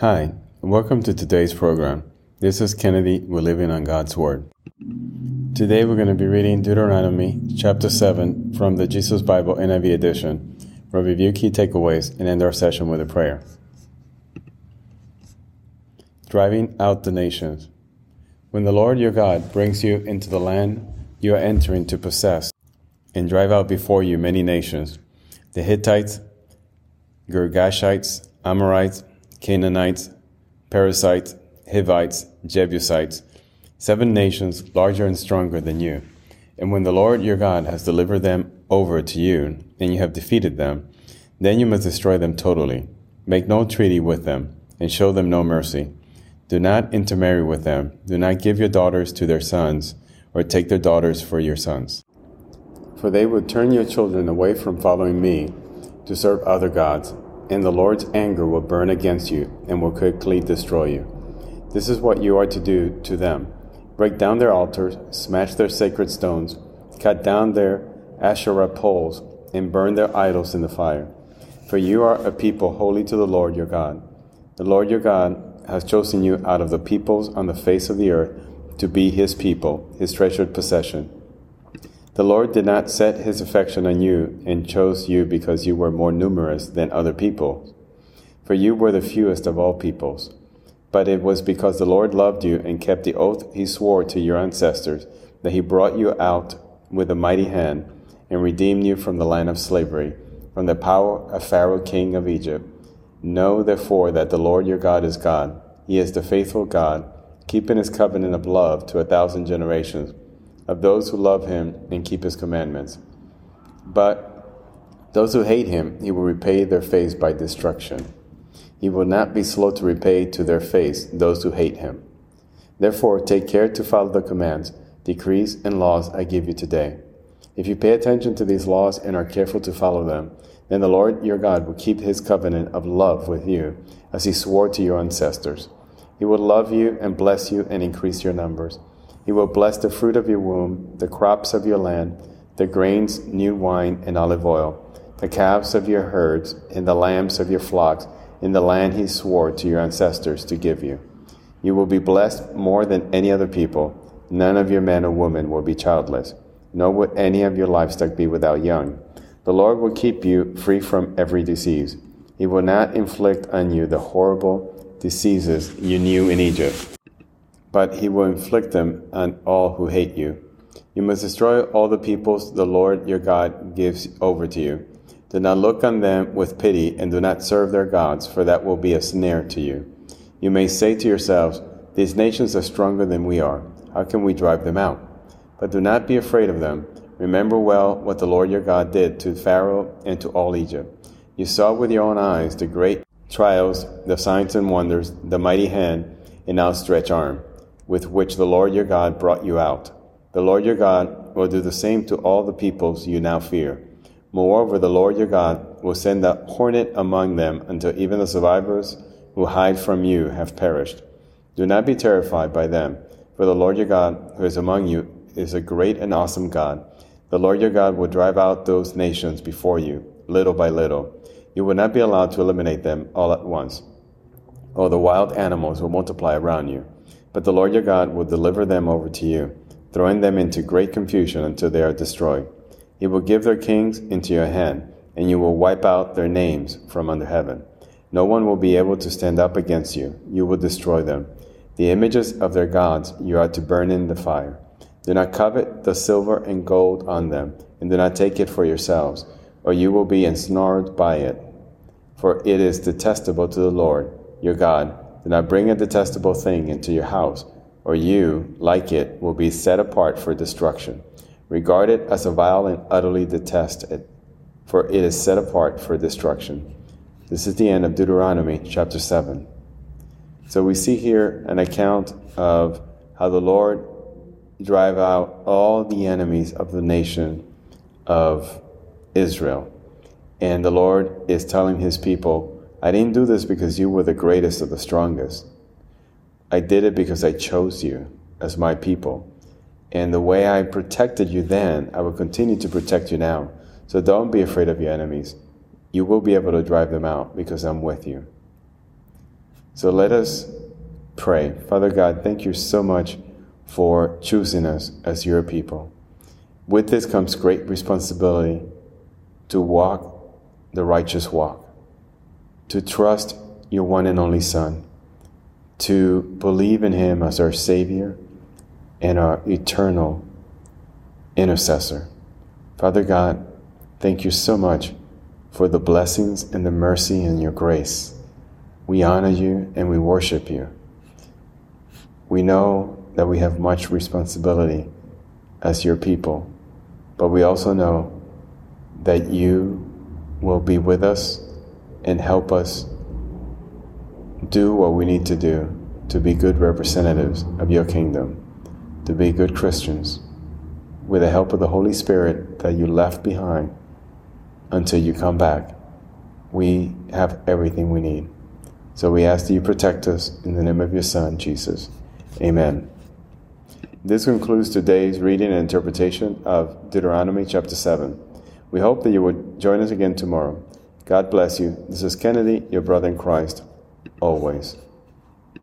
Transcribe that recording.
Hi, welcome to today's program. This is Kennedy. We're living on God's Word. Today we're going to be reading Deuteronomy chapter 7 from the Jesus Bible NIV edition. We'll review key takeaways and end our session with a prayer. Driving out the nations. When the Lord your God brings you into the land you are entering to possess, and drive out before you many nations the Hittites, Girgashites, Amorites, Canaanites, Perizzites, Hivites, Jebusites, seven nations larger and stronger than you. And when the Lord your God has delivered them over to you, and you have defeated them, then you must destroy them totally. Make no treaty with them, and show them no mercy. Do not intermarry with them. Do not give your daughters to their sons, or take their daughters for your sons. For they would turn your children away from following me to serve other gods and the Lord's anger will burn against you and will quickly destroy you. This is what you are to do to them break down their altars, smash their sacred stones, cut down their Asherah poles, and burn their idols in the fire. For you are a people holy to the Lord your God. The Lord your God has chosen you out of the peoples on the face of the earth to be his people, his treasured possession. The Lord did not set his affection on you and chose you because you were more numerous than other people, for you were the fewest of all peoples. But it was because the Lord loved you and kept the oath he swore to your ancestors that he brought you out with a mighty hand and redeemed you from the land of slavery, from the power of Pharaoh king of Egypt. Know therefore that the Lord your God is God. He is the faithful God, keeping his covenant of love to a thousand generations of those who love him and keep his commandments. But those who hate him, he will repay their face by destruction. He will not be slow to repay to their face those who hate him. Therefore, take care to follow the commands, decrees, and laws I give you today. If you pay attention to these laws and are careful to follow them, then the Lord your God will keep his covenant of love with you, as he swore to your ancestors. He will love you and bless you and increase your numbers. He will bless the fruit of your womb, the crops of your land, the grains, new wine, and olive oil, the calves of your herds, and the lambs of your flocks, in the land he swore to your ancestors to give you. You will be blessed more than any other people. None of your men or women will be childless, nor will any of your livestock be without young. The Lord will keep you free from every disease. He will not inflict on you the horrible diseases you knew in Egypt but he will inflict them on all who hate you. You must destroy all the peoples the Lord your God gives over to you. Do not look on them with pity, and do not serve their gods, for that will be a snare to you. You may say to yourselves, These nations are stronger than we are. How can we drive them out? But do not be afraid of them. Remember well what the Lord your God did to Pharaoh and to all Egypt. You saw with your own eyes the great trials, the signs and wonders, the mighty hand, and outstretched arm with which the Lord your God brought you out. The Lord your God will do the same to all the peoples you now fear. Moreover, the Lord your God will send a hornet among them until even the survivors who hide from you have perished. Do not be terrified by them, for the Lord your God who is among you is a great and awesome God. The Lord your God will drive out those nations before you, little by little. You will not be allowed to eliminate them all at once. or the wild animals will multiply around you. But the Lord your God will deliver them over to you, throwing them into great confusion until they are destroyed. He will give their kings into your hand, and you will wipe out their names from under heaven. No one will be able to stand up against you. You will destroy them. The images of their gods you are to burn in the fire. Do not covet the silver and gold on them, and do not take it for yourselves, or you will be ensnared by it. For it is detestable to the Lord your God do not bring a detestable thing into your house, or you, like it, will be set apart for destruction. Regard it as a vile and utterly detest it, for it is set apart for destruction. This is the end of Deuteronomy chapter 7. So we see here an account of how the Lord drive out all the enemies of the nation of Israel. And the Lord is telling his people, I didn't do this because you were the greatest or the strongest. I did it because I chose you as my people. And the way I protected you then, I will continue to protect you now. So don't be afraid of your enemies. You will be able to drive them out because I'm with you. So let us pray. Father God, thank you so much for choosing us as your people. With this comes great responsibility to walk the righteous walk, to trust your one and only Son, to believe in him as our Savior and our eternal intercessor. Father God, thank you so much for the blessings and the mercy and your grace. We honor you and we worship you. We know that we have much responsibility as your people, but we also know that you will be with us and help us do what we need to do to be good representatives of your kingdom, to be good Christians, with the help of the Holy Spirit that you left behind until you come back. We have everything we need. So we ask that you protect us in the name of your Son, Jesus. Amen. This concludes today's reading and interpretation of Deuteronomy chapter 7. We hope that you would join us again tomorrow. God bless you. This is Kennedy, your brother in Christ, always.